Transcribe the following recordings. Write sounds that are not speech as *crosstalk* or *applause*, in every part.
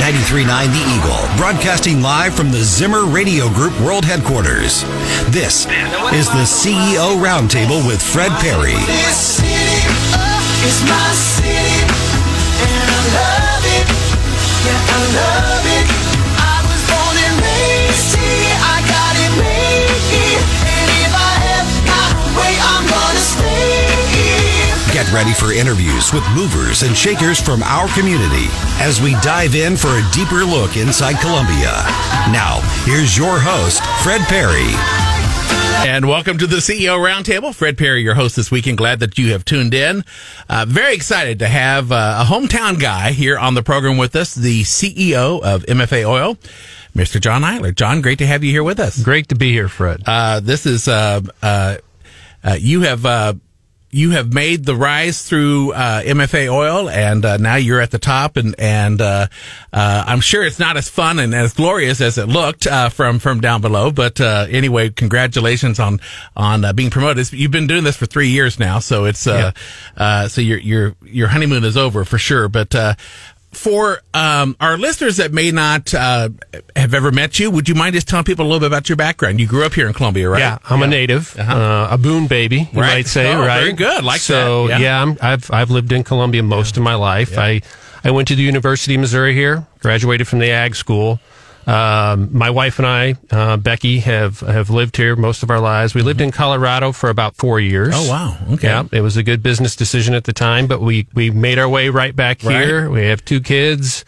93.9 The Eagle, broadcasting live from the Zimmer Radio Group World Headquarters. This is the CEO Roundtable with Fred Perry. Is my city, and I love it. Yeah, I love it. Get ready for interviews with movers and shakers from our community as we dive in for a deeper look inside Columbia. Now, here's your host, Fred Perry. And welcome to the CEO Roundtable. Fred Perry, your host this weekend. Glad that you have tuned in. Uh, very excited to have uh, a hometown guy here on the program with us, the CEO of MFA Oil, Mr. John Eiler. John, great to have you here with us. Great to be here, Fred. Uh, this is uh, uh, uh, you have uh, you have made the rise through uh, MFA Oil, and uh, now you're at the top. And and uh, uh, I'm sure it's not as fun and as glorious as it looked uh, from from down below. But uh, anyway, congratulations on on uh, being promoted. You've been doing this for three years now, so it's uh, uh, so your your your honeymoon is over for sure. But uh, for um, our listeners that may not uh, have ever met you, would you mind just telling people a little bit about your background? You grew up here in Columbia, right? Yeah, I'm a native, uh a Boone baby, you Right. might say, Oh, right? very good. Like so, that. Yeah. yeah, I'm, I've I've lived in Columbia most of my life. I I went to the University of Missouri here, graduated from the ag school. Um, my wife and I, uh, Becky, have have lived here most of our lives. We lived in Colorado for about four years. Oh, wow. Okay. Yeah, it was a good business decision at the time, but we we made our way right back here. We have two kids.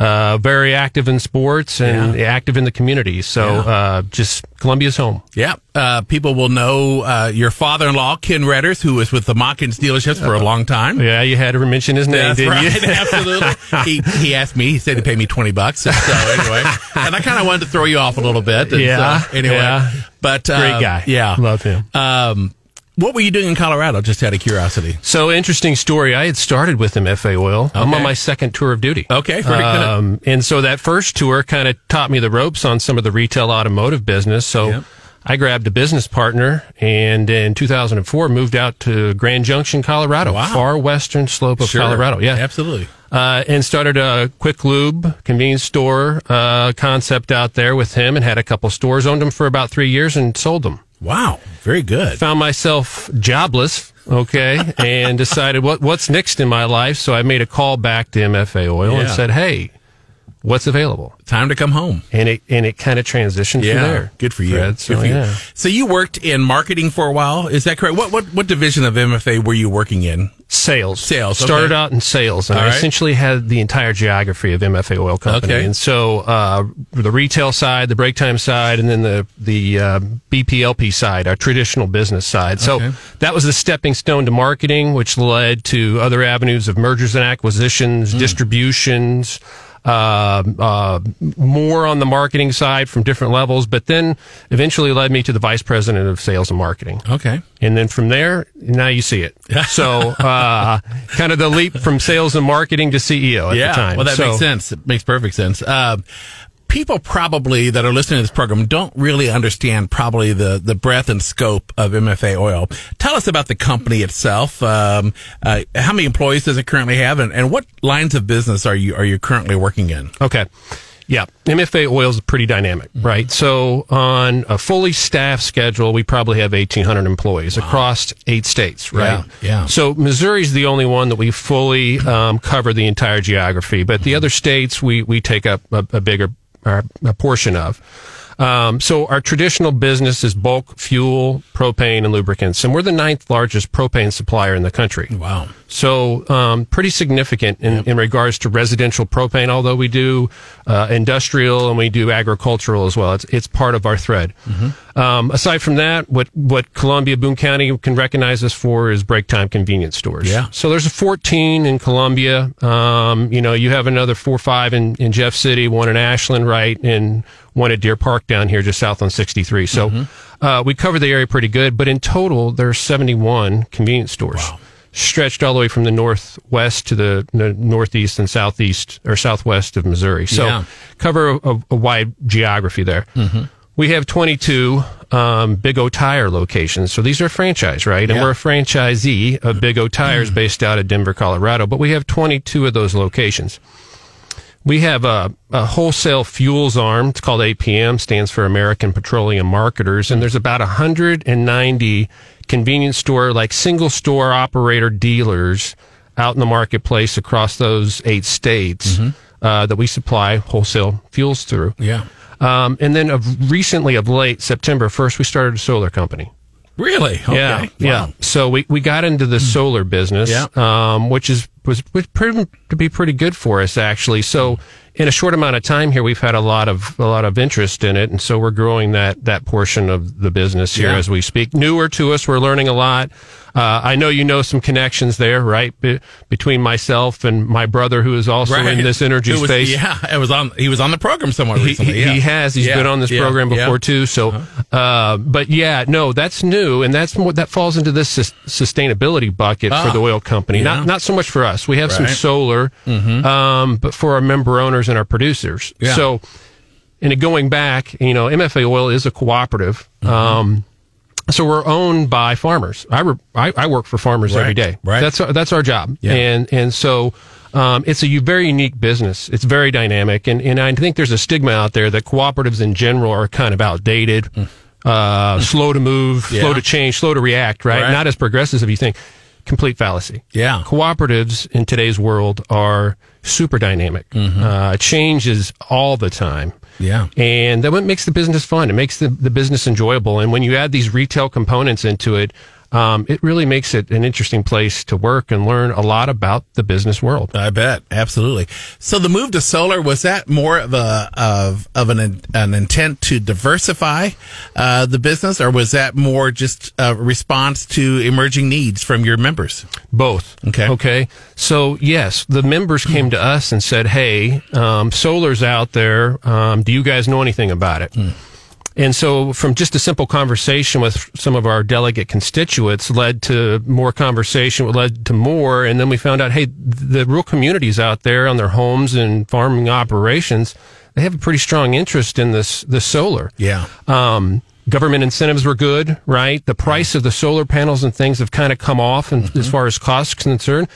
Uh, very active in sports and active in the community. So, uh, just Columbia's home. Yeah. Uh, people will know uh, your father-in-law, Ken Redders, who was with the Machens dealerships for a long time. Yeah, you had to mention his name, That's didn't right. you? *laughs* Absolutely. he, he asked me. He said he paid me twenty bucks. So anyway, *laughs* and I kind of wanted to throw you off a little bit. And Yeah, So, anyway, yeah. but uh, Great guy. Yeah. Love him. Um, what were you doing in Colorado? Just out of curiosity. So interesting story. I had started with him FA Oil. I'm on my second tour of duty. Okay. Um, and so that first tour kind of taught me the ropes on some of the retail automotive business. So Yep. I grabbed a business partner and in 2004 moved out to Grand Junction, Colorado, Wow. far western slope of Sure. Colorado. Yeah. Absolutely. uh, and started a quick lube convenience store uh, concept out there with him and had a couple stores owned them for about three years and sold them Wow. Very good. found myself jobless okay *laughs* and decided what what's next in my life so i made a call back to mfa oil and said hey what's available Time to come home. and it and it kind of transitioned Yeah, from there good for you. Fred. good so, for you. yeah. So you worked in marketing for a while. Is that correct? What what what division of MFA were you working in? Sales Sales, started out in sales and All i right. essentially had the entire geography of mfa oil company Okay. and so uh, the retail side the break time side and then the the uh, bplp side our traditional business side so Okay. that was the stepping stone to marketing which led to other avenues of mergers and acquisitions distributions uh, uh, more on the marketing side from different levels, but then eventually led me to the vice president of sales and marketing. Okay. And then from there, now you see it. *laughs* So, uh, kind of the leap from sales and marketing to CEO at yeah. the time. Well, that So- makes sense. It makes perfect sense. Um, people probably that are listening to this program don't really understand probably the, the breadth and scope of MFA Oil. Tell us about the company itself. Um, uh, how many employees does it currently have, and, and what lines of business are you are you currently working in? Okay. Yeah. MFA oil is pretty dynamic, right? So on a fully staffed schedule, we probably have 1,800 employees across eight states, right? Yeah, yeah. So Missouri's the only one that we fully um, cover the entire geography, but the other states we, we take up a, a bigger uh, a portion of. Um, so our traditional business is bulk fuel, propane, and lubricants, and we're the ninth largest propane supplier in the country. Wow. So, um, pretty significant in, in regards to residential propane, although we do uh, industrial and we do agricultural as well. It's, it's part of our thread. Um, aside from that, what, what Columbia, Boone County can recognize us for is break time convenience stores. Yeah. So there's a 14 in Columbia. Um, you know, you have another four or five in, in Jeff City, one in Ashland, right, and one at Deer Park down here just south on 63. So uh, we cover the area pretty good, but in total, there are 71 convenience stores. Stretched all the way from the northwest to the, the northeast and southeast or southwest of Missouri. So Yeah. cover a, a wide geography there. We have 22 um, Big O Tire locations. So these are franchise, right? And Yeah. we're a franchisee of Big O Tires based out of Denver, Colorado, but we have 22 of those locations. We have a, a wholesale fuels arm. It's called APM, stands for American Petroleum Marketers, and there's about 190 convenience store, like single store operator dealers out in the marketplace across those eight states uh, that we supply wholesale fuels through. Yeah. Um, and then of recently, of late, September 1st, we started a solar company. Really? Okay. Yeah, yeah. So we, we got into the solar business, Yeah. um, which is was, was proven to be pretty good for us actually. So in a short amount of time here, we've had a lot of a lot of interest in it, and so we're growing that that portion of the business here Yeah. as we speak. Newer to us, we're learning a lot. Uh, I know you know some connections there, right? Be, between myself and my brother, who is also Right. in this energy was- space. Yeah, it was on. He was on the program somewhere He, recently. he, yeah. he has. He's Yeah, been on this yeah, program. Uh-huh. before too. So, uh, but yeah, no, that's new, and that's what that falls into this sus- sustainability bucket Ah, for the oil company. Not not so much for us. We have some Right. Mm-hmm. solar, um, but for our member owners and our producers. So, and going back, you know, MFA Oil is a cooperative. Mm-hmm. Um, so we're owned by farmers. I, re- I, I work for farmers Right, every day. right. That's our, that's our job. Yeah. And and so um, it's a very unique business. It's very dynamic, and and I think there's a stigma out there that cooperatives in general are kind of outdated, uh, slow to move. Yeah. slow to change, slow to react. Right? Right. Not as progressive as you think. Complete fallacy. Yeah. Cooperatives in today's world are super dynamic. Uh, changes all the time. Yeah. And that what makes the business fun. It makes the, the business enjoyable. And when you add these retail components into it, um, it really makes it an interesting place to work and learn a lot about the business world. I bet absolutely. So the move to solar was that more of a of of an an intent to diversify uh, the business, or was that more just a response to emerging needs from your members? Both. Okay. Okay. So yes, the members came to us and said, "Hey, um, solar's out there. Um, do you guys know anything about it?" And so, from just a simple conversation with some of our delegate constituents, led to more conversation, led to more, and then we found out, hey, the rural communities out there on their homes and farming operations, they have a pretty strong interest in this this solar. Yeah. Um, government incentives were good, right? The price of the solar panels and things have kind of come off, and as far as costs concerned,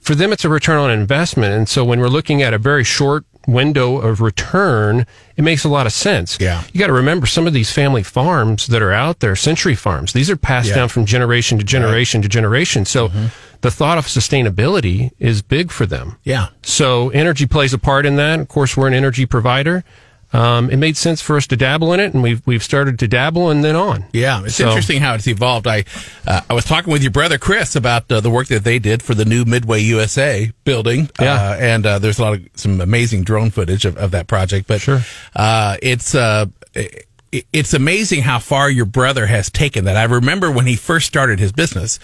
for them it's a return on investment. And so when we're looking at a very short window of return, it makes a lot of sense. Yeah. you got to remember some of these family farms that are out there, century farms. These are passed Yeah. down from generation to generation to generation. So mm-hmm. the thought of sustainability is big for them. Yeah. So energy plays a part in that. Of course, we're an energy provider. Um, it made sense for us to dabble in it, and we've we've started to dabble and then on. Yeah, it's So- interesting how it's evolved. I uh, I was talking with your brother Chris about uh, the work that they did for the new Midway USA building. Yeah. uh, and uh, there's a lot of some amazing drone footage of, of that project. But Sure. uh, it's uh, it, it's amazing how far your brother has taken that. I remember when he first started his business.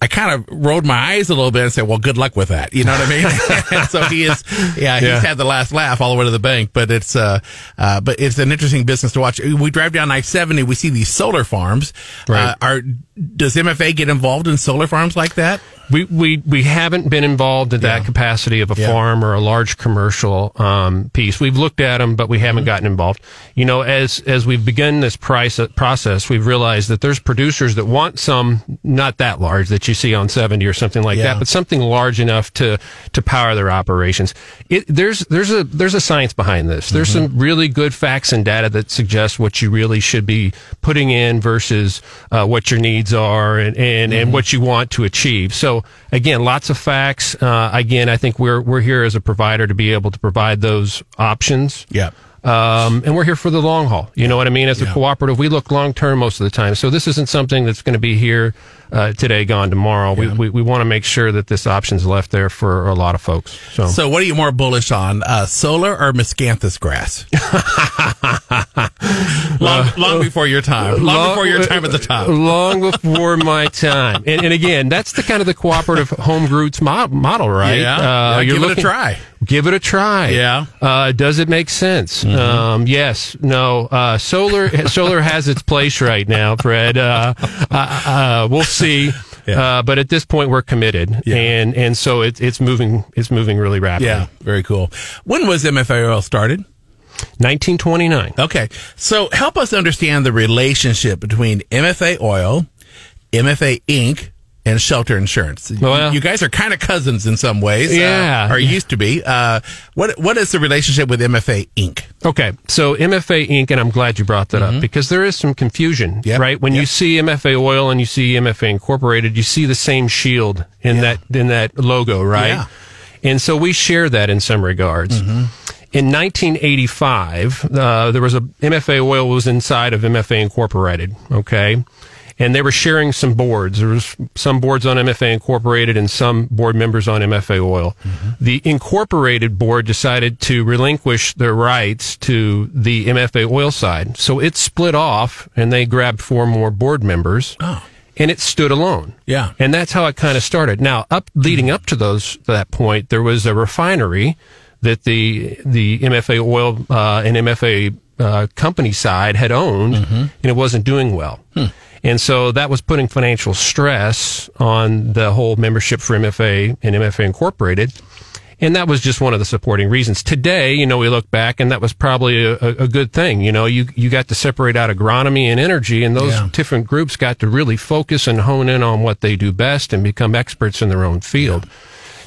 I kind of rolled my eyes a little bit and said, "Well, good luck with that." You know what I mean? *laughs* *laughs* so he is, yeah, he's Yeah. had the last laugh all the way to the bank. But it's, uh, uh, but it's an interesting business to watch. We drive down I seventy, we see these solar farms. Right. Uh, are does MFA get involved in solar farms like that? We we we haven't been involved in that Yeah. capacity of a Yeah. farm or a large commercial um, piece. We've looked at them, but we haven't Mm-hmm. gotten involved. You know, as as we've begun this price process, we've realized that there's producers that want some not that large that you see on 70 or something like Yeah. that, but something large enough to to power their operations. It, there's there's a there's a science behind this. There's Mm-hmm. some really good facts and data that suggest what you really should be putting in versus uh, what your needs are and and, Mm-hmm. and what you want to achieve. So again, lots of facts. Uh, again, I think we're we're here as a provider to be able to provide those options. Yeah. Um, and we're here for the long haul. You know what I mean? As a Yeah. cooperative, we look long term most of the time. So this isn't something that's going to be here uh, today, gone tomorrow. We, we, we want to make sure that this option's left there for a lot of folks. So, So, what are you more bullish on, uh, solar or miscanthus grass? *laughs* long, long before your time. Long, before your time at the top. Long before my time. And, and again, that's the kind of the cooperative home roots mo- model, right? Yeah. Uh, Yeah, give it a try. Give it a try. Yeah. Uh, does it make sense? Mm-hmm. Um, yes. No. Uh, solar solar has its place right now, Fred. Uh, uh, uh, we'll see. *laughs* Yeah. Uh, but at this point, we're committed, Yeah. and and so it's it's moving it's moving really rapidly. Yeah, very cool. When was MFA Oil started? 1929. Okay, so help us understand the relationship between MFA Oil, MFA Inc., and Shelter Insurance. You- Well- you guys are kind of cousins in some ways. uh, Yeah. or used to be. Uh, what What is the relationship with MFA Inc.? Okay, so MFA Inc., and I'm glad you brought that up because there is some confusion, Mm-hmm. Yep, right? When you see MFA Oil and you see MFA Incorporated, you see the same shield in that in that logo, right? Yeah. And so we share that in some regards. Mm-hmm. In 1985, uh, there was a MFA Oil was inside of MFA Incorporated, okay, and they were sharing some boards. There was some boards on MFA Incorporated and some board members on MFA Oil. The Incorporated board decided to relinquish their rights to the MFA Oil side, so it split off, and they grabbed four more board members. Oh. And it stood alone. Yeah. And that's how it kind of started. Now, up leading up to those that point, there was a refinery that the the MFA oil uh, and MFA uh, company side had owned, and it wasn't doing well. And so that was putting financial stress on the whole membership for MFA and MFA Incorporated. And that was just one of the supporting reasons. Today, you know, we look back and that was probably a, a good thing. You know, you, you got to separate out agronomy and energy and those Yeah. different groups got to really focus and hone in on what they do best and become experts in their own field.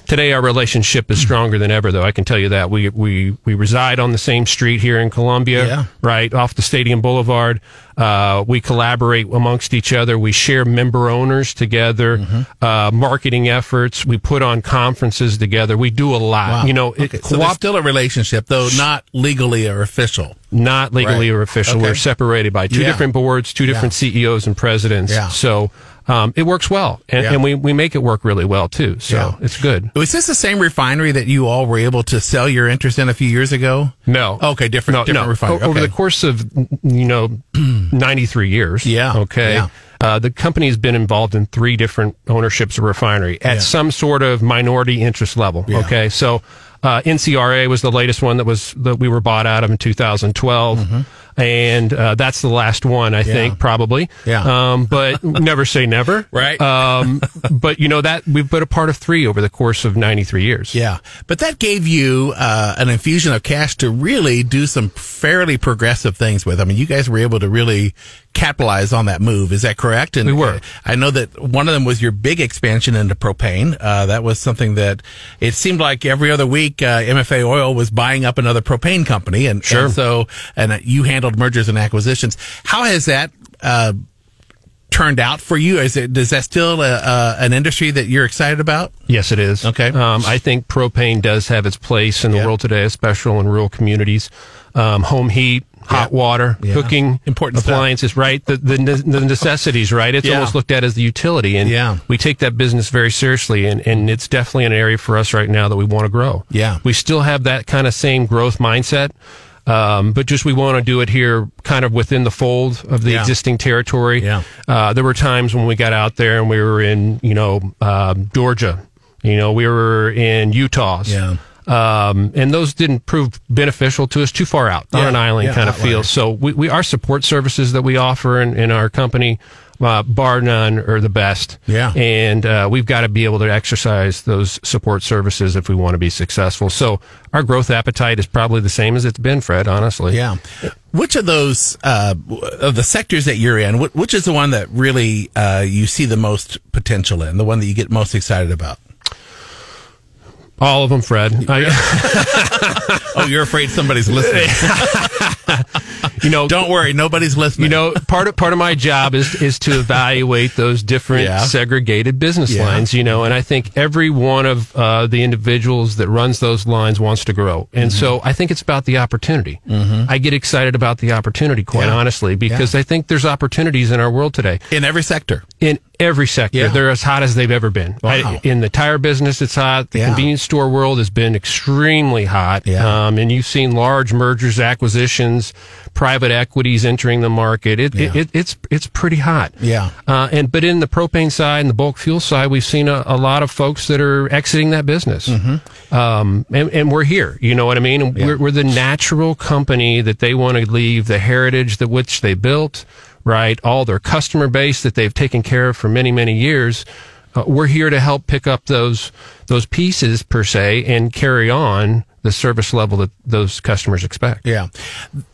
Today, our relationship is stronger than ever, though. I can tell you that we we we reside on the same street here in Columbia, Yeah. right off the Stadium Boulevard. Uh, we collaborate amongst each other. We share member owners together, Mm-hmm. uh, marketing efforts. We put on conferences together. We do a lot. Wow. You know, it, Okay, so co-op- still a relationship, though not legally or official. not legally Right. or official. Okay. We're separated by two Yeah. different boards, two different CEOs and presidents. Yeah. So um, it works well, and, Yeah. and we we make it work really well too. So Yeah. it's good. Was this the same refinery that you all were able to sell your interest in a few years ago? No. Okay, different- No, different no. refinery. O- Over the course of you know *clears throat* ninety three years. Yeah, Okay. yeah. Uh, the company has been involved in three different ownerships of refinery at some sort of minority interest level. Okay. So uh, NCRA was the latest one that was that we were bought out of in 2012. And uh, that's the last one, I. Yeah. think, probably. Yeah. Um, but *laughs* never say never. Right. Um, but you know that we've been a part of three over the course of 93 years. Yeah, but that gave you uh, an infusion of cash to really do some fairly progressive things with. I mean, you guys were able to really capitalize on that move. Is that correct? And We were. I know that one of them was your big expansion into propane. Uh, that was something that it seemed like every other week uh, MFA Oil was buying up another propane company, and, Sure. and so and you handled mergers and acquisitions. How has that? Uh, turned out for you is it is that still a, uh, an industry that you're excited about Yes, it is. Okay. Um, I think propane does have its place in the Yeah. world today, especially in rural communities. Um, home heat, hot water, Yeah. cooking, Important stuff. appliances, right? The, the, the necessities, right? It's Yeah. almost looked at as the utility. And Yeah. we take that business very seriously. And, and it's definitely an area for us right now that we want to grow. Yeah. We still have that kind of same growth mindset. Um, but just we want to do it here kind of within the fold of the Yeah. existing territory. Yeah. Uh, there were times when we got out there and we were in, you know, um, Georgia. You know, we were in Utah. Yeah. Um, and those didn't prove beneficial to us too far out on an island Yeah, kind of feel. So we, we, our support services that we offer in, in our company, uh, bar none are the best. Yeah. And, uh, we've got to be able to exercise those support services if we want to be successful. So our growth appetite is probably the same as it's been, Fred, honestly. Yeah. Which of those uh, of the sectors that you're in, which is the one that really uh, you see the most potential in, the one that you get most excited about? All of them, Fred. I, *laughs* Oh, you're afraid somebody's listening. *laughs* *laughs* you know, Don't worry, nobody's listening. You know, part of part of my job is is to evaluate those different Yeah. segregated business Yeah. lines. You know, and I think every one of uh, the individuals that runs those lines wants to grow, and Mm-hmm. so I think it's about the opportunity. I get excited about the opportunity, quite Yeah. honestly, because I think there's opportunities in our world today in every sector. in every sector. They're as hot as they've ever been. Wow. I- in the tire business, it's hot. The convenience store world has been extremely hot. Yeah. Um, and you've seen large mergers, acquisitions, private equities entering the market. It, Yeah. it, it it's it's pretty hot. Yeah. Uh, and but in the propane side and the bulk fuel side, we've seen a, a lot of folks that are exiting that business. Mm-hmm. Um, and, and we're here. You know what I mean? And We're, we're the natural company that they want to leave the heritage that which they built, right? All their customer base that they've taken care of for many, many years. Uh, we're here to help pick up those those pieces per se and carry on the service level that those customers expect. Yeah.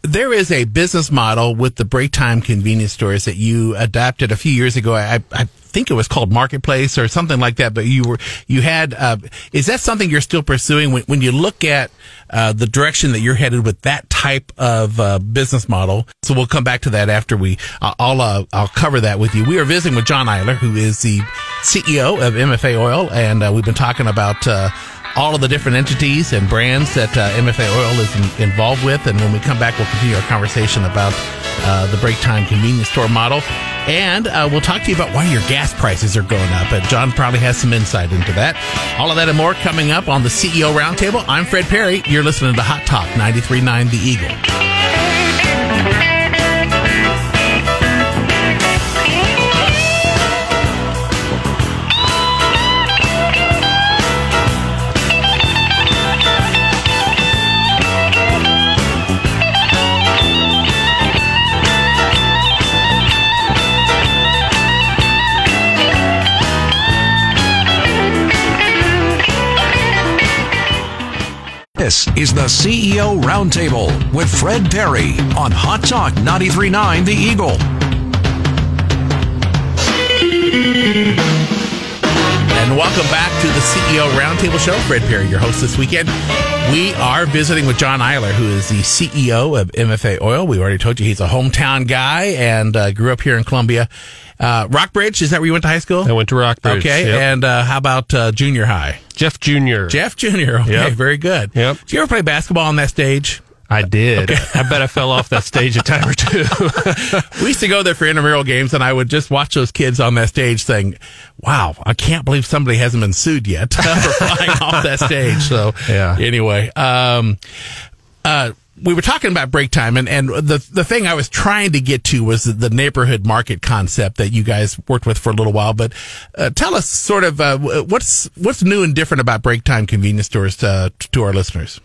There is a business model with the break time convenience stores that you adapted a few years ago. I, I think it was called Marketplace or something like that, but you were, you had, uh, is that something you're still pursuing when, when you look at, uh, the direction that you're headed with that type of, uh, business model? So we'll come back to that after we, uh, I'll, uh, I'll cover that with you. We are visiting with John Eiler, who is the CEO of MFA Oil, and, uh, we've been talking about, uh, all of the different entities and brands that uh, MFA Oil is in, involved with. And when we come back, we'll continue our conversation about uh, the break time convenience store model. And uh, we'll talk to you about why your gas prices are going up. And John probably has some insight into that. All of that and more coming up on the CEO Roundtable. I'm Fred Perry. You're listening to Hot Talk 93.9 The Eagle. This is the CEO Roundtable with Fred Perry on Hot Talk 93.9 The Eagle. And welcome back to the CEO Roundtable Show. Fred Perry, your host this weekend. We are visiting with John Eiler, who is the CEO of MFA Oil. We already told you he's a hometown guy and uh, grew up here in Columbia. Uh, Rockbridge, is that where you went to high school? I went to Rockbridge. Okay, Yep. and uh, how about uh, junior high? Jeff Jr. Jeff Jr. *laughs* Okay, Yep. very good. Yep. Did you ever play basketball on that stage? I did. I bet I fell off that stage a time or two. *laughs* We used to go there for intramural games, and I would just watch those kids on that stage saying, wow, I can't believe somebody hasn't been sued yet *laughs* for flying off that stage. So, Yeah. anyway, um, uh, we were talking about break time, and, and the the thing I was trying to get to was the, neighborhood market concept that you guys worked with for a little while. But uh, tell us sort of uh, what's what's new and different about break time convenience stores to, to our listeners.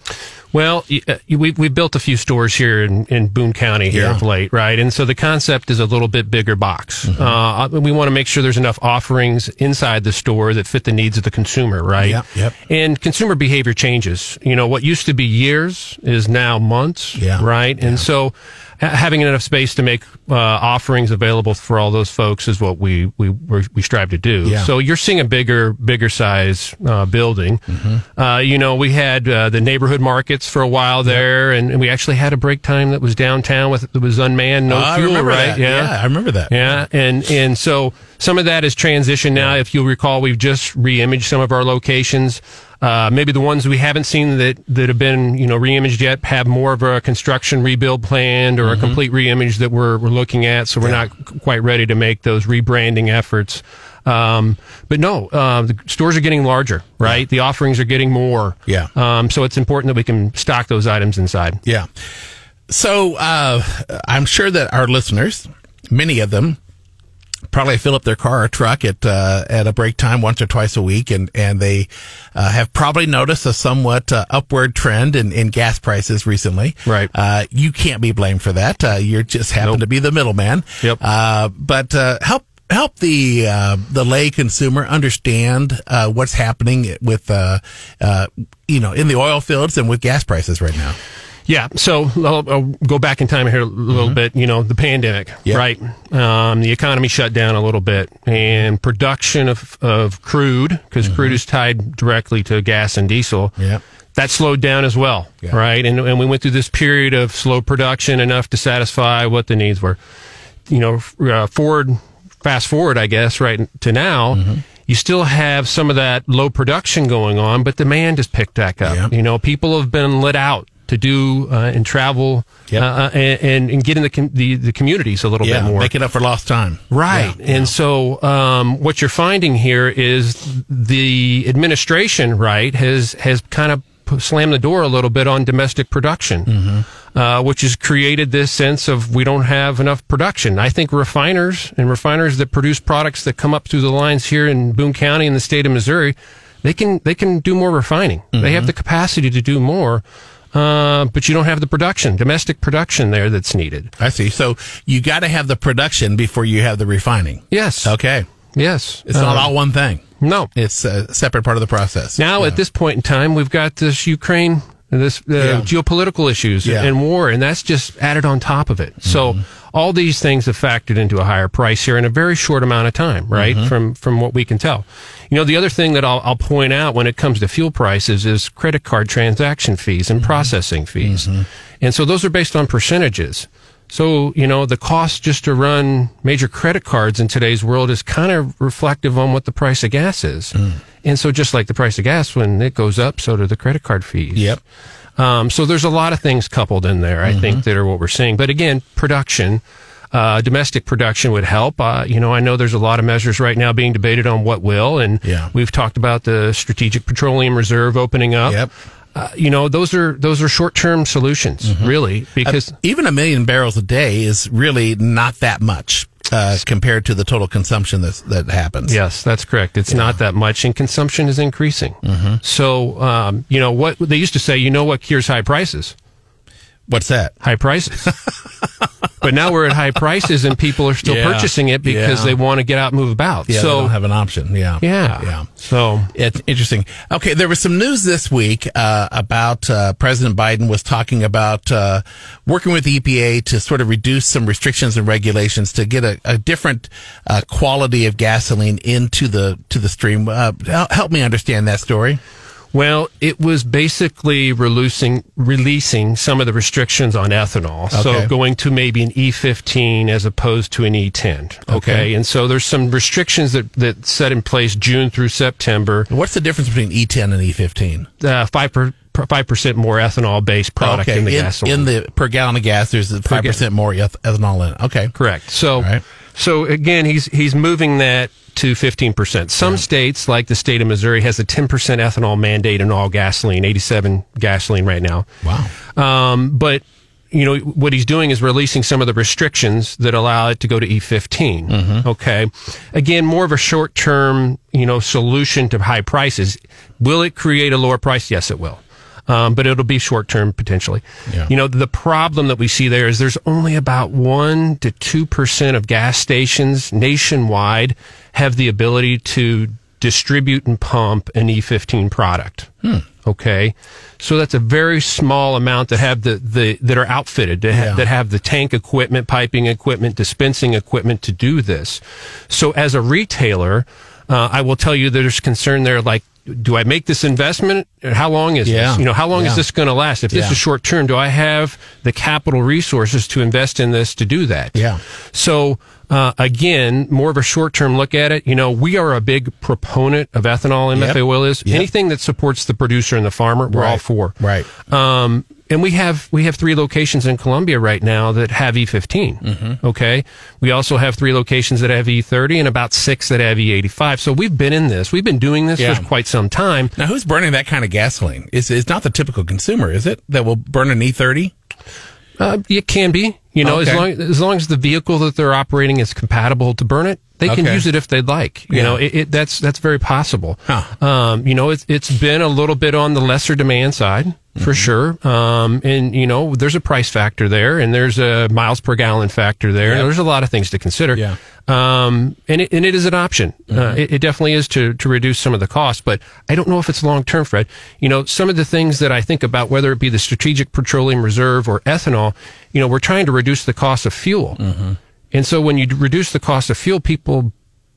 Well, uh, we we built a few stores here in, in Boone County here Yeah. of late, right? And so the concept is a little bit bigger box. Mm-hmm. Uh, we want to make sure there's enough offerings inside the store that fit the needs of the consumer, right? Yep, yep. And consumer behavior changes. You know, what used to be years is now months, Yeah. right? And so having enough space to make uh, offerings available for all those folks is what we we we're- we strive to do. Yeah. So you're seeing a bigger bigger size uh, building. Mm-hmm. Uh, you know, we had uh, the neighborhood markets for a while there, and, and we actually had a break time that was downtown with it was unmanned, no Oh, fuel, right? that. Yeah, I remember that. Yeah, and and so some of that is transition now. If you'll recall, we've just reimaged some of our locations. Uh, maybe the ones we haven't seen that, that have been, you know, reimaged yet have more of a construction rebuild planned or a complete reimage that we're, we're looking at. So we're not quite ready to make those rebranding efforts. Um, but no, uh, the stores are getting larger, right? The offerings are getting more. Yeah. Um, so it's important that we can stock those items inside. Yeah. So uh, I'm sure that our listeners, many of them, probably fill up their car or truck at uh, at a break time once or twice a week, and and they uh, have probably noticed a somewhat uh, upward trend in, in gas prices recently. Right. Uh, you can't be blamed for that. Uh, you just happen Nope. to be the middleman. Yep. Uh, but uh, help help the uh, the lay consumer understand uh, what's happening with uh, uh, you know in the oil fields and with gas prices right now. Yeah. So I'll, I'll go back in time here a little bit. You know, the pandemic, Mm-hmm. Yep. right? Um, the economy shut down a little bit, and production of of crude, because crude is tied directly to gas and diesel. Mm-hmm. That slowed down as well, Yeah. right? And and we went through this period of slow production enough to satisfy what the needs were. You know, uh, forward, fast forward, I guess, right to now. Mm-hmm. You still have some of that low production going on, but demand has picked back up. Yeah. You know, people have been let out to do uh, and travel Yep. uh, uh, and, and get in the, com- the the communities a little Yeah, bit more. make it up for lost time. Right. Yeah, and so, um, what you're finding here is the administration, right, has, has kind of slammed the door a little bit on domestic production, Mm-hmm. uh, which has created this sense of we don't have enough production. I think refiners and refiners that produce products that come up through the lines here in Boone County in the state of Missouri, they can, they can do more refining. They Mm-hmm. have the capacity to do more. Uh, but you don't have the production, domestic production there that's needed. I see. So you got to have the production before you have the refining. Yes. Okay. Yes. It's not Um, all one thing. No. It's a separate part of the process. Now, Yeah. at this point in time, we've got this Ukraine this uh, Yeah. geopolitical issues Yeah. and war, and that's just added on top of it. So Mm-hmm. all these things have factored into a higher price here in a very short amount of time, right? Mm-hmm. From from what we can tell. You know, the other thing that I'll, I'll point out when it comes to fuel prices is credit card transaction fees Mm-hmm. and processing fees, and so those are based on percentages. So, you know, the cost just to run major credit cards in today's world is kind of reflective on what the price of gas is. Mm. And so just like the price of gas, when it goes up, so do the credit card fees. Yep. Um, so there's a lot of things coupled in there, I Mm-hmm. think, that are what we're seeing. But again, production, uh, domestic production would help. Uh, you know, I know there's a lot of measures right now being debated on what will, and Yeah. we've talked about the Strategic Petroleum Reserve opening up. Yep. Uh, you know, those are those are short term solutions, Mm-hmm. really, because even a million barrels a day is really not that much uh, compared to the total consumption that that happens. Yes, that's correct. It's not that much, and consumption is increasing. Mm-hmm. So, um, you know what they used to say. You know what cures high prices? What's that? High prices. *laughs* but now we're at high prices, and people are still Yeah. purchasing it because Yeah. they want to get out, and move about. Yeah, they so, don't have an option. Yeah. yeah, Yeah. So, It's interesting. Okay, there was some news this week uh, about uh, President Biden was talking about uh, working with the EPA to sort of reduce some restrictions and regulations to get a, a different uh, quality of gasoline into the to the stream. Uh, help me understand that story. Well, it was basically releasing releasing some of the restrictions on ethanol. Okay. So going to maybe an E15 as opposed to an E10. Okay, Okay. and so there's some restrictions that that set in place June through September. What's the difference between E10 and E15? uh, five per five percent more ethanol based product in the in, gasoline. in the per gallon of gas, there's five percent more eth- ethanol in it. Okay, Correct. So, Right. so again, he's he's moving that to fifteen percent. Some states, like the state of Missouri, has a ten percent ethanol mandate in all gasoline. Eighty-seven gasoline right now. Wow. Um, but you know what he's doing is releasing some of the restrictions that allow it to go to E15. Mm-hmm. Okay, again, more of a short-term, you know, solution to high prices. Will it create a lower price? Yes, it will. Um, but it'll be short term potentially. Yeah. You know, the problem that we see there is there's only about one to two percent of gas stations nationwide have the ability to distribute and pump an E15 product. Okay, so that's a very small amount that have the, the that are outfitted to ha- Yeah. that have the tank equipment, piping equipment, dispensing equipment to do this. So as a retailer, uh, I will tell you there's concern there. Like, do I make this investment? How long is Yeah. this? You know, how long Yeah. is this going to last? If this Yeah. is short term, do I have the capital resources to invest in this to do that? Yeah. So uh, again, more of a short term look at it. You know, we are a big proponent of ethanol. MFA Yep. oil is Yep. anything that supports the producer and the farmer. We're all for. Right. Um, and we have we have three locations in Columbia right now that have E15. Mm-hmm. Okay, we also have three locations that have E30 and about six that have E85. So we've been in this. We've been doing this Yeah. for quite some time. Now, who's burning that kind of gasoline? It's, it's not the typical consumer, is it? That will burn an E E30? Uh, it can be, you know, Okay. as long as long as the vehicle that they're operating is compatible to burn it, they can Okay. use it if they'd like. You Yeah. know, it, it, that's that's very possible. Huh. Um, you know, it's it's been a little bit on the lesser demand side for Mm-hmm. sure. Um, and you know, there's a price factor there, and there's a miles per gallon factor there. Yep. There's a lot of things to consider. Yeah. Um, and it, and it is an option. Uh, Mm-hmm. it, it definitely is to, to reduce some of the costs, but I don't know if it's long term, Fred. You know, some of the things that I think about, whether it be the Strategic Petroleum Reserve or ethanol, you know, we're trying to reduce the cost of fuel. Mm-hmm. And so when you reduce the cost of fuel, people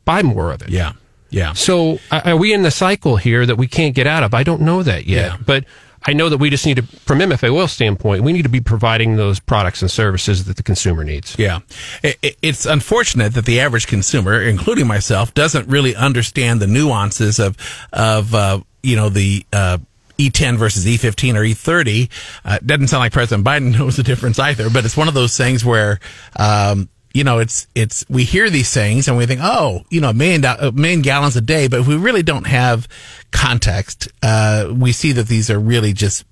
buy more of it. Yeah. Yeah. So are we in the cycle here that we can't get out of? I don't know that yet, Yeah. but I know that we just need to, from MFA oil standpoint, we need to be providing those products and services that the consumer needs. Yeah. It, it- it's unfortunate that the average consumer, including myself, doesn't really understand the nuances of, of, uh, you know, the, uh, E10 versus E15 or E30. Uh, it doesn't sound like President Biden *laughs* knows the difference either, but it's one of those things where, um, you know, it's, it's, we hear these things and we think, oh, you know, a million, a million gallons a day, but if we really don't have context, uh, we see that these are really just,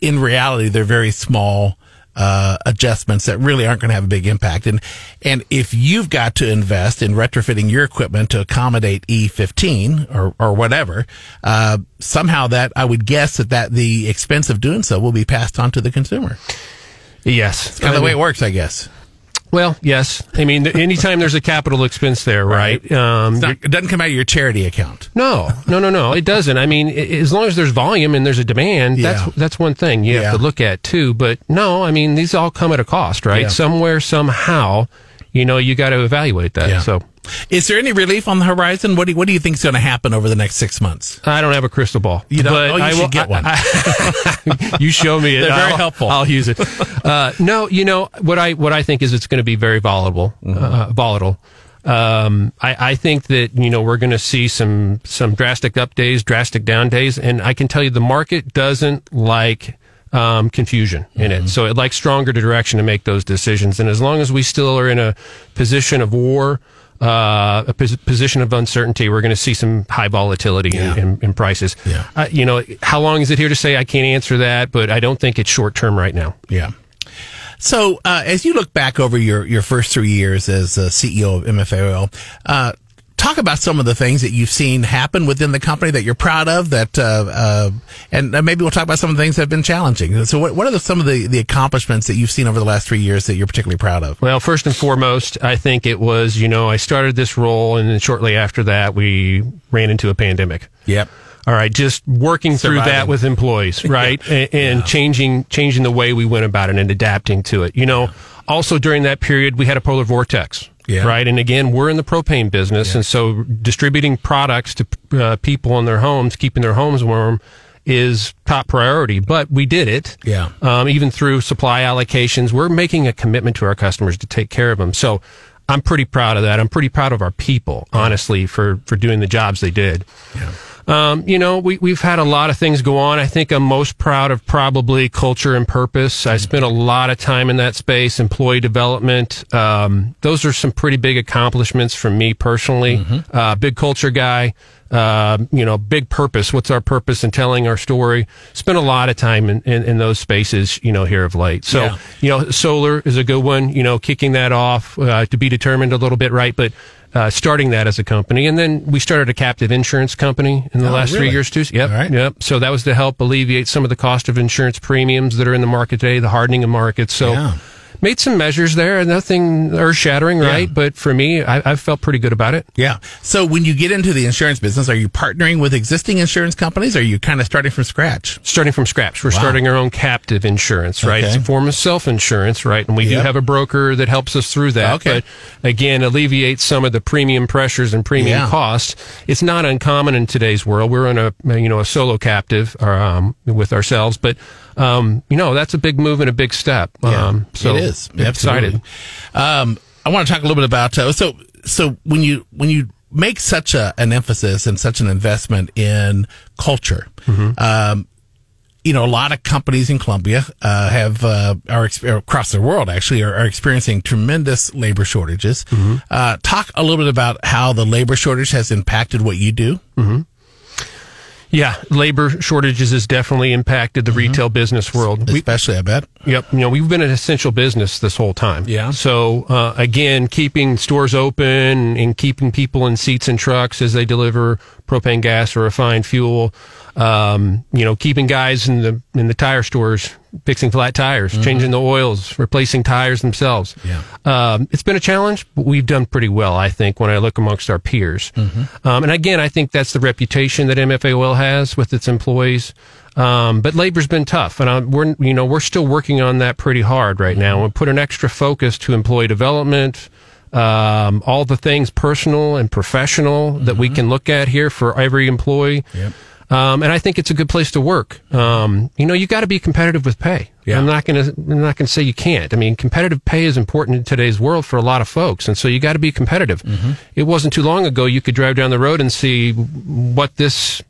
in reality, they're very small, uh, adjustments that really aren't going to have a big impact. And, and if you've got to invest in retrofitting your equipment to accommodate E15 or, or whatever, uh, somehow that I would guess that, that the expense of doing so will be passed on to the consumer. Yes. It's kind of the way it works, I guess. Well, yes. I mean, anytime there's a capital expense there, right? Um, not- it doesn't come out of your charity account. no, no, no, no. It doesn't. I mean, as long as there's volume and there's a demand, Yeah. that's that's one thing you Yeah. have to look at too. But no, I mean, these all come at a cost, right? Yeah. Somewhere, somehow, you know, you got to evaluate that. Yeah. So Is there any relief on the horizon? What do you, what do you think is going to happen over the next six months? I don't have a crystal ball. You don't? But Oh, you I should will, get one. I- *laughs* you show me *laughs* it. They're very I'll- helpful. I'll use it. *laughs* Uh, no, you know what I what I think is it's going to be very volatile. Mm-hmm. Uh, volatile. Um, I, I think that you know we're going to see some some drastic up days, drastic down days, and I can tell you the market doesn't like um, confusion in Mm-hmm. it. So it likes stronger direction to make those decisions. And as long as we still are in a position of war, uh, a pos- position of uncertainty, we're going to see some high volatility Yeah. in, in, in prices. Yeah. Uh, you know, how long is it here to say? I can't answer that, but I don't think it's short term right now. Yeah. So, uh, as you look back over your, your first three years as uh, CEO of MFA Oil, uh, talk about some of the things that you've seen happen within the company that you're proud of. That, uh, uh, and uh, maybe we'll talk about some of the things that have been challenging. So, what, what are the, some of the, the accomplishments that you've seen over the last three years that you're particularly proud of? Well, first and foremost, I think it was, you know, I started this role and then shortly after that, we ran into a pandemic. Yep. All right, just working through that with employees, *laughs* right, and, and changing changing the way we went about it and adapting to it. You know, also during that period, we had a polar vortex, Yeah. right, and again, we're in the propane business, and so distributing products to uh, people in their homes, keeping their homes warm, is top priority. But we did it, Yeah. um, even through supply allocations. We're making a commitment to our customers to take care of them. So. I'm pretty proud of that. I'm pretty proud of our people, honestly, for, for doing the jobs they did. Um, you know, we, we've had a lot of things go on. I think I'm most proud of probably culture and purpose. I spent a lot of time in that space, employee development. Um, those are some pretty big accomplishments for me personally. Uh, big culture guy. Uh, you know, big purpose. What's our purpose in telling our story? Spent a lot of time in, in, in those spaces, you know, here of late. So, Yeah. you know, solar is a good one, you know, kicking that off, uh, to be determined a little bit, right? But, uh, starting that as a company. And then we started a captive insurance company in the Oh, last really? three years too. Yep. Right. Yep. So that was to help alleviate some of the cost of insurance premiums that are in the market today, the hardening of markets. So Yeah. Made some measures there, nothing earth shattering, right? But for me, I, I felt pretty good about it. Yeah. So, when you get into the insurance business, are you partnering with existing insurance companies? Or are you kind of starting from scratch? starting from scratch. We're starting our own captive insurance, right? Okay. It's a form of self insurance, right? And we do have a broker that helps us through that. Okay. But again, alleviates some of the premium pressures and premium Yeah. costs. It's not uncommon in today's world. We're in a you know a solo captive or, um, with ourselves, but um, you know that's a big move and a big step. um, so is I'm excited. Absolutely. Um, I want to talk a little bit about uh, so so when you when you make such a, an emphasis and such an investment in culture. Mm-hmm. Um, you know, a lot of companies in Columbia uh, have uh, are across the world actually are, are experiencing tremendous labor shortages. Mm-hmm. Uh, talk a little bit about how the labor shortage has impacted what you do. Yeah, labor shortages has definitely impacted the Mm-hmm. retail business world. We, Especially, I bet. Yep. You know, we've been an essential business this whole time. Yeah. So, uh, again, keeping stores open and keeping people in seats and trucks as they deliver propane gas or refined fuel. Um, you know, keeping guys in the, in the tire stores, fixing flat tires, changing the oils, replacing tires themselves. Yeah. Um, it's been a challenge, but we've done pretty well, I think, when I look amongst our peers. Um, and again, I think that's the reputation that MFA Oil has with its employees. Um, but labor's been tough, and I, we're you know we're still working on that pretty hard right now. We put an extra focus to employee development, um, all the things personal and professional that we can look at here for every employee. Yep. Um, and I think it's a good place to work. Um, you know, you got to be competitive with pay. Yeah. I'm not going to, I'm not going to say you can't. I mean, competitive pay is important in today's world for a lot of folks. And so you got to be competitive. It wasn't too long ago you could drive down the road and see what this,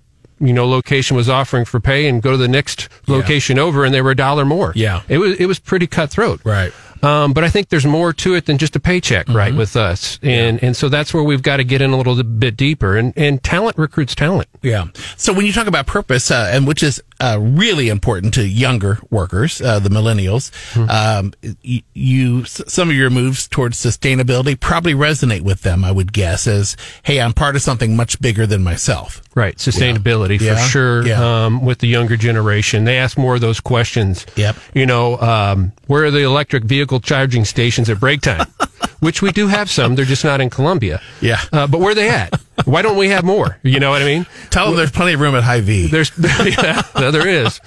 you know, location was offering for pay and go to the next location over and they were a dollar more. Yeah. It was, it was pretty cutthroat. Right. Um, but I think there's more to it than just a paycheck, right, Mm-hmm. with us. And, and so that's where we've got to get in a little bit deeper and, and talent recruits talent. Yeah. So when you talk about purpose, uh, and which is uh, really important to younger workers, uh, the millennials, um, y- you some of your moves towards sustainability probably resonate with them. I would guess as, hey, I'm part of something much bigger than myself. Right, sustainability Yeah. for sure. Yeah. Um, with the younger generation, they ask more of those questions. Yep. You know, um, where are the electric vehicle charging stations at break time? *laughs* which we do have some. They're just not in Columbia. Yeah. Uh, but where they at? Why don't we have more? You know what I mean? Tell them there's plenty of room at Hy-Vee. There's, *laughs* yeah, there is.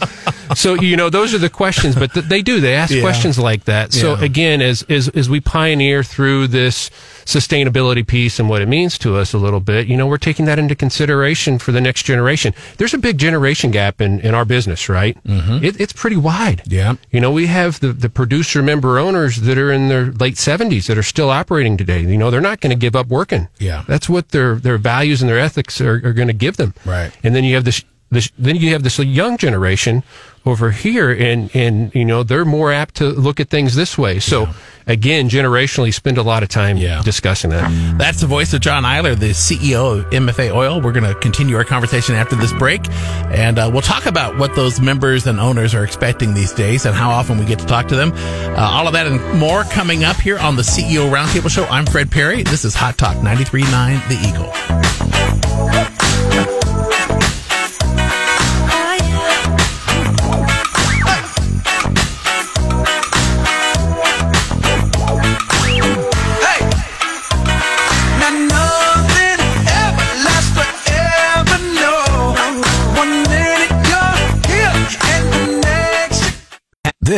So you know, those are the questions, but th- they do. They ask Yeah. questions like that. So Yeah. again, as as as we pioneer through this sustainability piece and what it means to us a little bit, you know, we're taking that into consideration for the next generation. There's a big generation gap in in our business, right? Mm-hmm. It, it's pretty wide. Yeah. You know, we have the the producer member owners that are in their late 70s that are still operating today. You know, they're not going to give up working. Yeah. That's what their their values and their ethics are, are going to give them. Right. And then you have this, this then you have this young generation over here and and you know they're more apt to look at things this way. So again, generationally spend a lot of time Yeah. discussing that. That's the voice of Jon Ihler, the CEO of MFA Oil. We're going to continue our conversation after this break, and uh, we'll talk about what those members and owners are expecting these days and how often we get to talk to them. Uh, all of that and more coming up here on the CEO Roundtable Show. I'm Fred Parry. This is Hot Talk 93.9 The Eagle.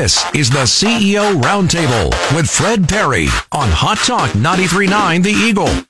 This is the CEO Roundtable with Fred Parry on Hot Talk 93.9 The Eagle.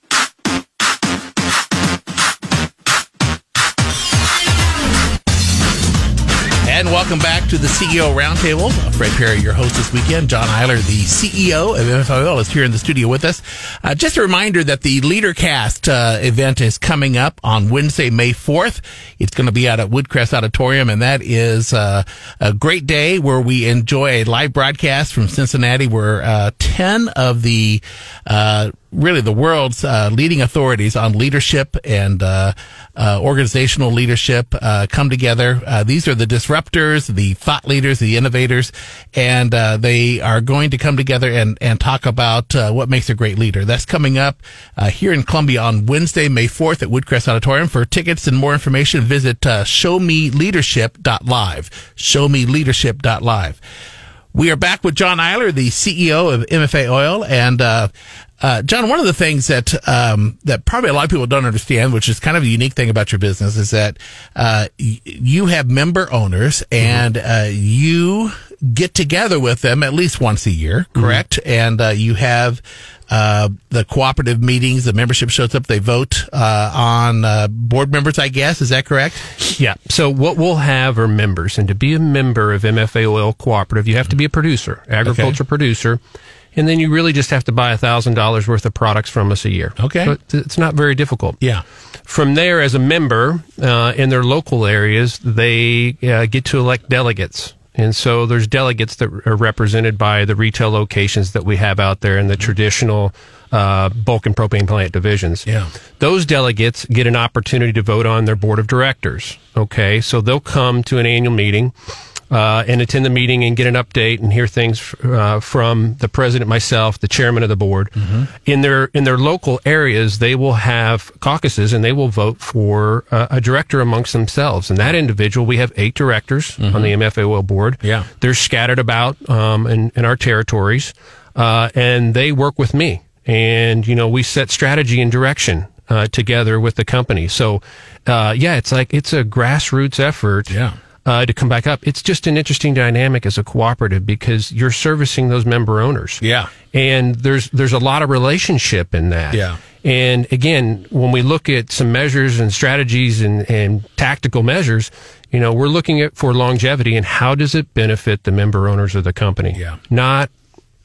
Welcome back to the CEO Roundtable. Fred Parry, your host this weekend. Jon Ihler, the CEO of MFA is here in the studio with us. Uh, just a reminder that the LeaderCast uh, event is coming up on Wednesday, May 4th. It's going to be out at Woodcrest Auditorium, and that is uh, a great day where we enjoy a live broadcast from Cincinnati where uh, 10 of the uh, really the world's uh, leading authorities on leadership and uh, uh, organizational leadership uh, come together. Uh, these are the disruptors, the thought leaders, the innovators, and uh, they are going to come together and, and talk about what makes a great leader. That's coming up uh, here in Columbia on Wednesday, May 4th at Woodcrest Auditorium. For tickets and more information, visit uh, showmeleadership.live. Showmeleadership.live. We are back with Jon Ihler, the CEO of MFA Oil, and uh, uh, John. One of the things that um, that probably a lot of people don't understand, which is kind of a unique thing about your business, is that uh, y- you have member owners, and uh, you get together with them at least once a year, correct? And uh, you have uh, the cooperative meetings. The membership shows up. They vote uh, on uh, board members. I guess is that correct? Yeah. So what we'll have are members, and to be a member of MFA Oil Cooperative, you have to be a producer, agriculture producer, and then you really just have to buy a thousand dollars worth of products from us a year. Okay. So it's- it's not very difficult. Yeah. From there, as a member uh, in their local areas, they uh, get to elect delegates. And so there's delegates that are represented by the retail locations that we have out there in the traditional uh, bulk and propane plant divisions. Yeah. Those delegates get an opportunity to vote on their board of directors. Okay. So they'll come to an annual meeting. Uh, and attend the meeting and get an update and hear things uh, from the president, myself, the chairman of the board. In their in their local areas, they will have caucuses and they will vote for uh, a director amongst themselves. And that individual, we have eight directors on the MFA Oil board. Yeah. they're scattered about um, in, in our territories, uh, and they work with me. And you know, we set strategy and direction uh, together with the company. So, uh, yeah, it's like it's a grassroots effort Yeah. Uh, to come back up. It's just an interesting dynamic as a cooperative because you're servicing those member owners. Yeah. And there's there's a lot of relationship in that. Yeah. And again, when we look at some measures and strategies and, and tactical measures, you know, we're looking at for longevity and how does it benefit the member owners of the company? Yeah. Not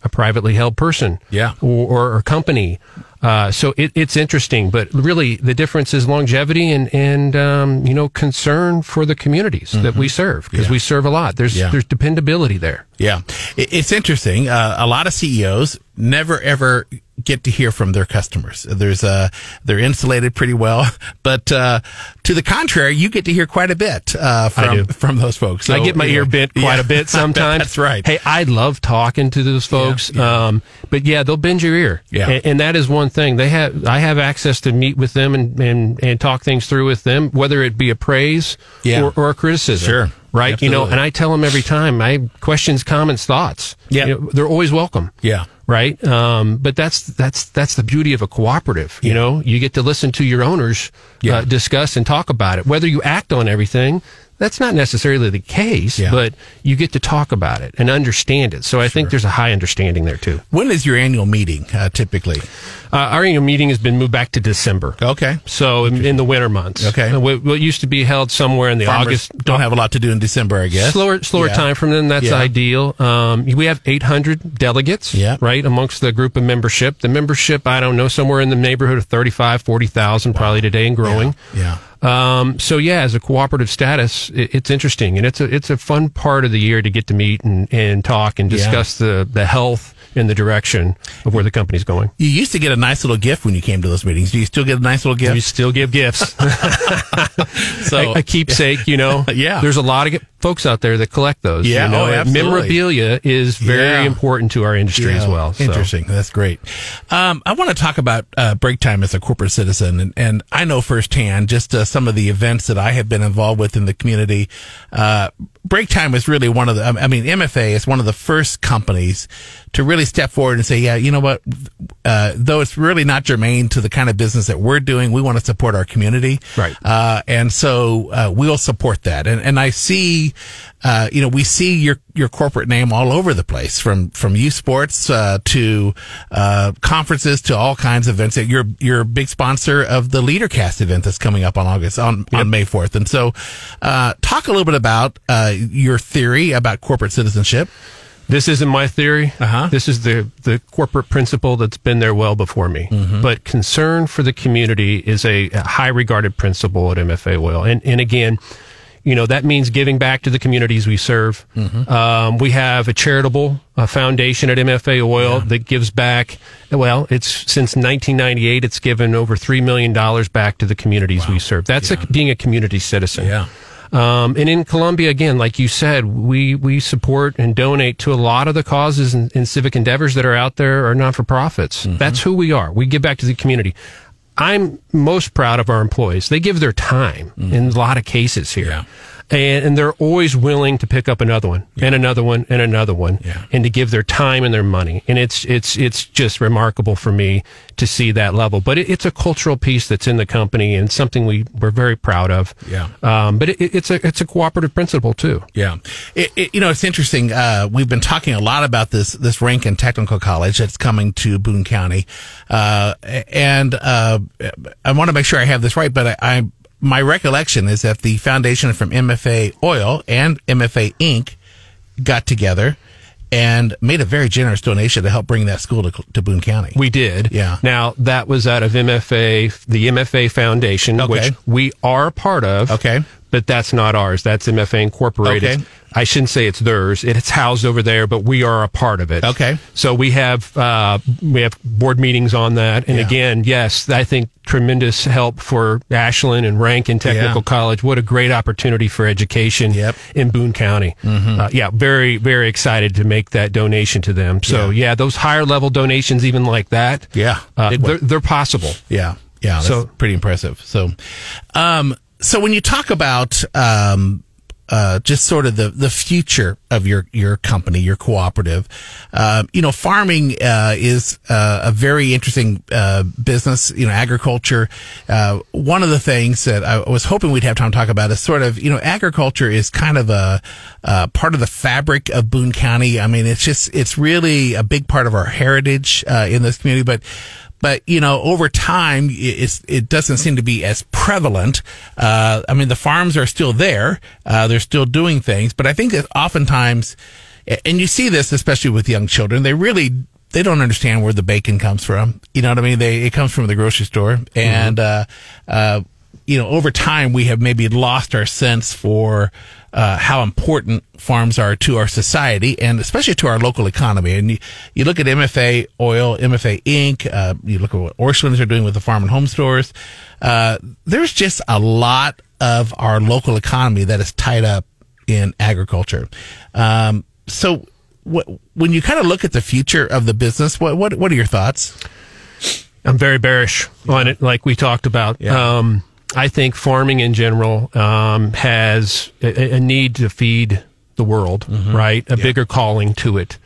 a privately held person. Yeah. Or, or, company. Uh, so it, it's interesting, but really the difference is longevity and, and, um, you know, concern for the communities that we serve because Mm-hmm. Yeah. we serve a lot. There's, Yeah. there's dependability there. Yeah, it's interesting. Uh, a lot of CEOs never ever get to hear from their customers. There's uh they're insulated pretty well, *laughs* but uh, to the contrary, you get to hear quite a bit uh, from from those folks. I get my ear bent quite yeah. a bit *laughs* sometimes. That's right. Hey, I love talking to those folks. yeah. Um, but yeah, they'll bend your ear. Yeah. And, and that is one thing. They have, I have access to meet with them and, and, and talk things through with them, whether it be a praise Yeah. or, or a criticism. Sure. Right? You know, and I tell them every time, I questions, comments, thoughts. Yeah. You know, they're always welcome. Yeah. Right. Um, but that's, that's, that's the beauty of a cooperative. You Yeah. know, you get to listen to your owners, Yeah. uh, discuss and talk about it. Whether you act on everything, that's not necessarily the case, Yeah. but you get to talk about it and understand it. So I think there's a high understanding there too. When is your annual meeting uh, typically? Uh, our annual meeting has been moved back to December. Okay. So in, in the winter months. Okay. Uh, What, what used to be held somewhere in the Farmers August. don't have a lot to do in December, I guess. Slower, slower Yeah. time from them. That's Yeah. ideal. Um, we have 800 delegates, Yeah. right, amongst the group of membership. The membership, I don't know, somewhere in the neighborhood of 35, 40,000 probably today and growing. Yeah. Um, so yeah, as a cooperative status, it, it's interesting and it's a, it's a fun part of the year to get to meet and, and talk and Yeah. discuss the, the health and the direction of where the company's going. You used to get a nice little gift when you came to those meetings. Do you still get a nice little gift? still give gifts. *laughs* So a, a keepsake, you know. *laughs* Yeah. There's a lot of folks out there that collect those. Yeah, you know, oh, absolutely. memorabilia is very Yeah. important to our industry as well. so. Interesting. That's great. Um, I want to talk about uh, break time as a corporate citizen, and, and I know firsthand just uh, some of the events that I have been involved with in the community. Uh, break time is really one of the. I mean, MFA is one of the first companies to really step forward and say, "Yeah, you know what? Uh, though it's really not germane to the kind of business that we're doing, we want to support our community, Right. Uh, and so uh, we'll support that. And and I see, uh, you know, we see your your corporate name all over the place, from from youth sports uh, to uh, conferences to all kinds of events. You're you're a big sponsor of the LeaderCast event that's coming up on August on on May fourth. And so, uh, talk a little bit about uh, your theory about corporate citizenship. This isn't my theory. Uh-huh. This is the, the corporate principle that's been there well before me. Mm-hmm. But concern for the community is a, a high regarded principle at MFA Oil. And, and again, you know, that means giving back to the communities we serve. Mm-hmm. Um, we have a charitable uh, foundation at MFA Oil that gives back, well, it's since 1998, it's given over $3 million back to the communities we serve. That's a, being a community citizen. Yeah. Um, and in Columbia, again, like you said, we, we support and donate to a lot of the causes and, and civic endeavors that are out there are not for profits. Mm-hmm. That's who we are. We give back to the community. I'm most proud of our employees. They give their time in a lot of cases here. Yeah. And, and they're always willing to pick up another one and another one and another one Yeah. and to give their time and their money. And it's, it's, it's just remarkable for me to see that level. But it, it's a cultural piece that's in the company and something we, we're very proud of. Yeah. Um, but it, it's a, it's a cooperative principle too. Yeah, it, it, you know it's interesting. Uh, we've been talking a lot about this this Ranken Technical College that's coming to Boone County, uh, and uh, I want to make sure I have this right. But I, I my recollection is that the foundation from MFA Oil and MFA Inc. got together and made a very generous donation to help bring that school to, to Boone County. We did. Yeah. Now that was out of MFA, the MFA Foundation, Okay. which we are part of. Okay. But that's not ours. That's MFA Incorporated. Okay. I shouldn't say it's theirs. It's housed over there, but we are a part of it. Okay. So we have uh, we have board meetings on that, and Yeah. again, yes, I think tremendous help for Ashland and Ranken Technical Yeah. College. What a great opportunity for education Yep. Mm-hmm. in Boone County. Uh, yeah, very very excited to make that donation to them. So Yeah. yeah, those higher level donations, even like that, Yeah, uh, they're, they're possible. Yeah, yeah, that's So- pretty impressive. So, um, so when you talk about um, uh, just sort of the the future of your your company, your cooperative, uh, you know, farming uh, is uh, a very interesting uh, business. You know, agriculture. Uh, one of the things that I was hoping we'd have time to talk about is sort of you know, agriculture is kind of a part of the fabric of Boone County. I mean, it's just it's really a big part of our heritage in this community, but but you know over time it's, it doesn't seem to be as prevalent. Uh, i mean the farms are still there. Uh, they're still doing things but i think that oftentimes and you see this especially with young children they really they don't understand where the bacon comes from. You know what i mean? They it comes from the grocery store. And uh, uh, you know over time we have maybe lost our sense for uh, how important farms are to our society and especially to our local economy. And you, you look at MFA Oil, MFA Inc., uh, you look at what Orschelns are doing with the farm and home stores. Uh, there's just a lot of our local economy that is tied up in agriculture. Um, so what, when you kind of look at the future of the business, what, what, what are your thoughts? I'm very bearish on it, like we talked about. Yeah. Um, I think farming in general um, has a, a need to feed the world, right? A bigger calling to it.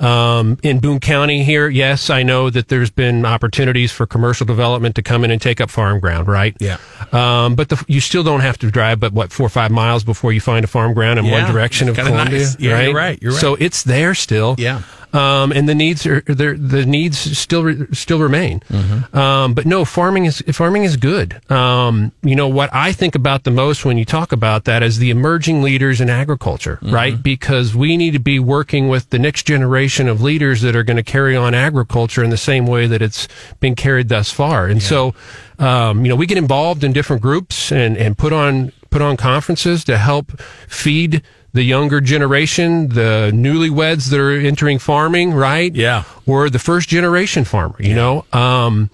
Um, in Boone County here, yes, I know that there's been opportunities for commercial development to come in and take up farm ground, right? Yeah. Um, but the, you still don't have to drive, but what, four or five miles before you find a farm ground in Yeah, one direction of Columbia, nice. Yeah, right? you're right, you're right. So it's there still. Yeah. Um, and the needs are there. The needs still re- still remain. Mm-hmm. Um, but no, farming is farming is good. Um, you know what I think about the most when you talk about that is the emerging leaders in agriculture, Mm-hmm. right? Because we need to be working with the next generation of leaders that are going to carry on agriculture in the same way that it's been carried thus far. And so, um, you know, we get involved in different groups and and put on put on conferences to help feed the younger generation, the newlyweds that are entering farming, right? Yeah. Or the first generation farmer, you know? Um,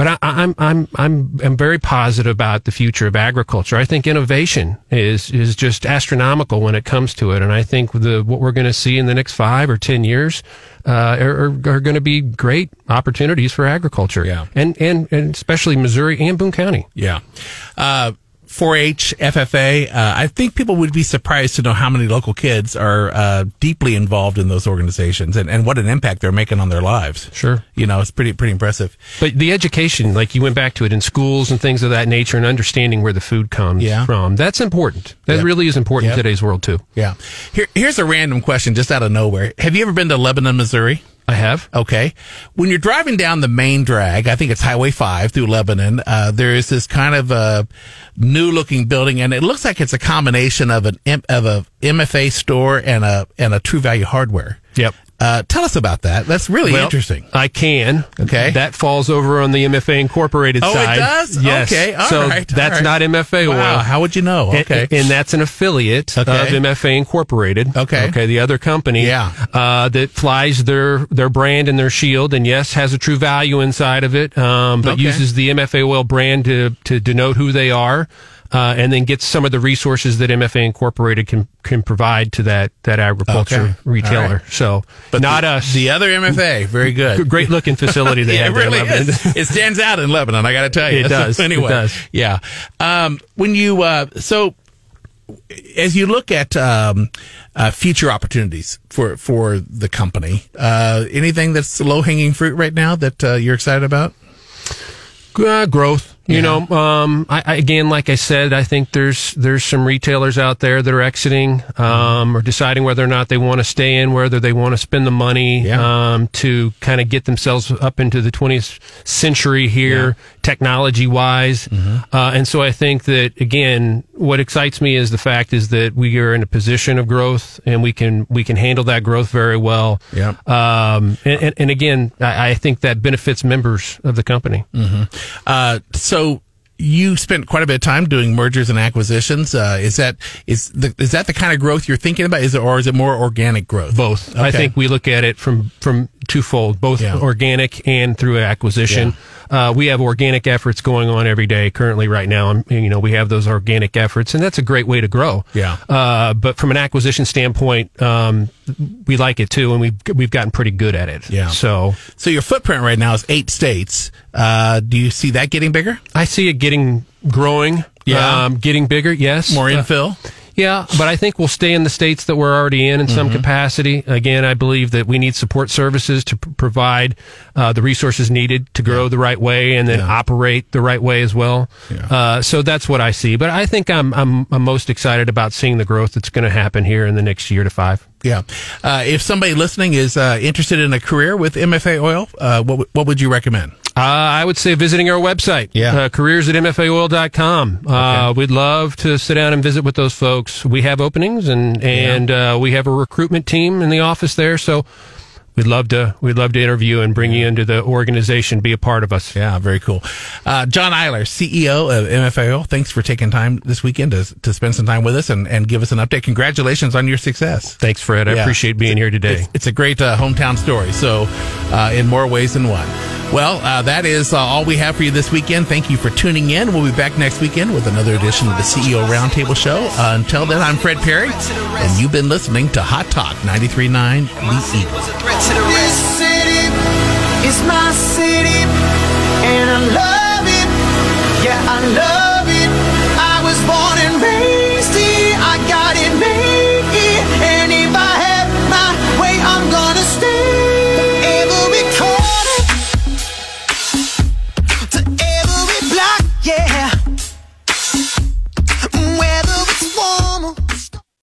but I, I'm, I'm, I'm, I'm very positive about the future of agriculture. I think innovation is, is just astronomical when it comes to it. And I think the, what we're going to see in the next five or 10 years, uh, are, are, are going to be great opportunities for agriculture. Yeah. And, and, and especially Missouri and Boone County. Yeah. Uh, 4-H, FFA. Uh, I think people would be surprised to know how many local kids are uh, deeply involved in those organizations and, and what an impact they're making on their lives. Sure. You know, it's pretty pretty impressive. But the education, like you went back to it in schools and things of that nature, and understanding where the food comes Yeah. from, that's important. That Yep. really is important Yep. in today's world too. Yeah. Here, here's a random question, just out of nowhere. Have you ever been to Lebanon, Missouri? I have. Okay. When you're driving down the main drag, I think it's Highway 5 through Lebanon, uh, there is this kind of a new looking building and it looks like it's a combination of an, M- of a MFA store and a, and a True Value Hardware. Yep. Uh, tell us about that. That's really Well, interesting. I can. Okay. That falls over on the MFA Incorporated Oh, it side. does? Yes. Okay, all so right, that's right. not MFA oil. How would you know? And- Okay. And, that's an affiliate Okay. of MFA Incorporated. Okay. Okay. The other company. Yeah. Uh, that flies their, their brand and their shield and yes, has a true value inside of it. Um, but Okay. uses the MFA oil brand to, to denote who they are. Uh, and then get some of the resources that MFA Incorporated can can provide to that that agriculture Okay. retailer. Right. So, but not the, us. The other MFA, very good. great looking facility they *laughs* yeah, have it really there in Lebanon. is. It stands out in Lebanon. I got to tell you. It *laughs* does. It anyway, does. yeah. Um, when you uh, so as you look at um, uh, future opportunities for for the company, uh, anything that's low hanging fruit right now that uh, you're excited about? Uh, growth. You Yeah. know, um, I, I, again, like I said, I think there's there's some retailers out there that are exiting um, or deciding whether or not they want to stay in, whether they want to spend the money Yeah. um, to kind of get themselves up into the 20th century here, technology wise. Mm-hmm. Uh, and so I think that again, what excites me is the fact is that we are in a position of growth and we can we can handle that growth very well. Yep. Um, and, and, and again, I, I think that benefits members of the company. Uh, so you spent quite a bit of time doing mergers and acquisitions. Uh, is that is the, is that the kind of growth you're thinking about? Is it or is it more organic growth? both. I think we look at it from from twofold, both Yeah. organic and through acquisition. Uh, we have organic efforts going on every day currently right now. And, you know, we have those organic efforts and that's a great way to grow. Yeah. Uh, but from an acquisition standpoint, um, we like it too. And we've, we've gotten pretty good at it. Yeah. So So your footprint right now is eight states. Uh, do you see that getting bigger? I see it getting growing. Yeah. Um, getting bigger. Yes. More Uh, infill? Yeah, but I think we'll stay in the states that we're already in in some Mm-hmm. capacity. Again, I believe that we need support services to p- provide uh, the resources needed to grow the right way and then Yeah. operate the right way as well. Yeah. Uh, so that's what I see. But I think I'm I'm, I'm most excited about seeing the growth that's going to happen here in the next year to five. Yeah. Uh, if somebody listening is uh, interested in a career with MFA Oil, uh, what, w- what would you recommend? Uh, I would say visiting our website, Yeah. uh, careers at mfaoil.com. Uh, we'd love to sit down and visit with those folks. We have openings and, and, uh, we have a recruitment team in the office there. So we'd love to, we'd love to interview and bring you into the organization, be a part of us. Yeah, very cool. Uh, Jon Ihler, CEO of MFA Oil. Thanks for taking time this weekend to, to spend some time with us and, and give us an update. Congratulations on your success. Thanks, Fred. I Yeah. appreciate being here today. It's, it's a great uh, hometown story. So, uh, in more ways than one. Well, uh, that is uh, all we have for you this weekend. Thank you for tuning in. We'll be back next weekend with another edition of the CEO Roundtable Show. Uh, until then, I'm Fred Parry, and you've been listening to Hot Talk 93.9 The Eagle. This city is my city.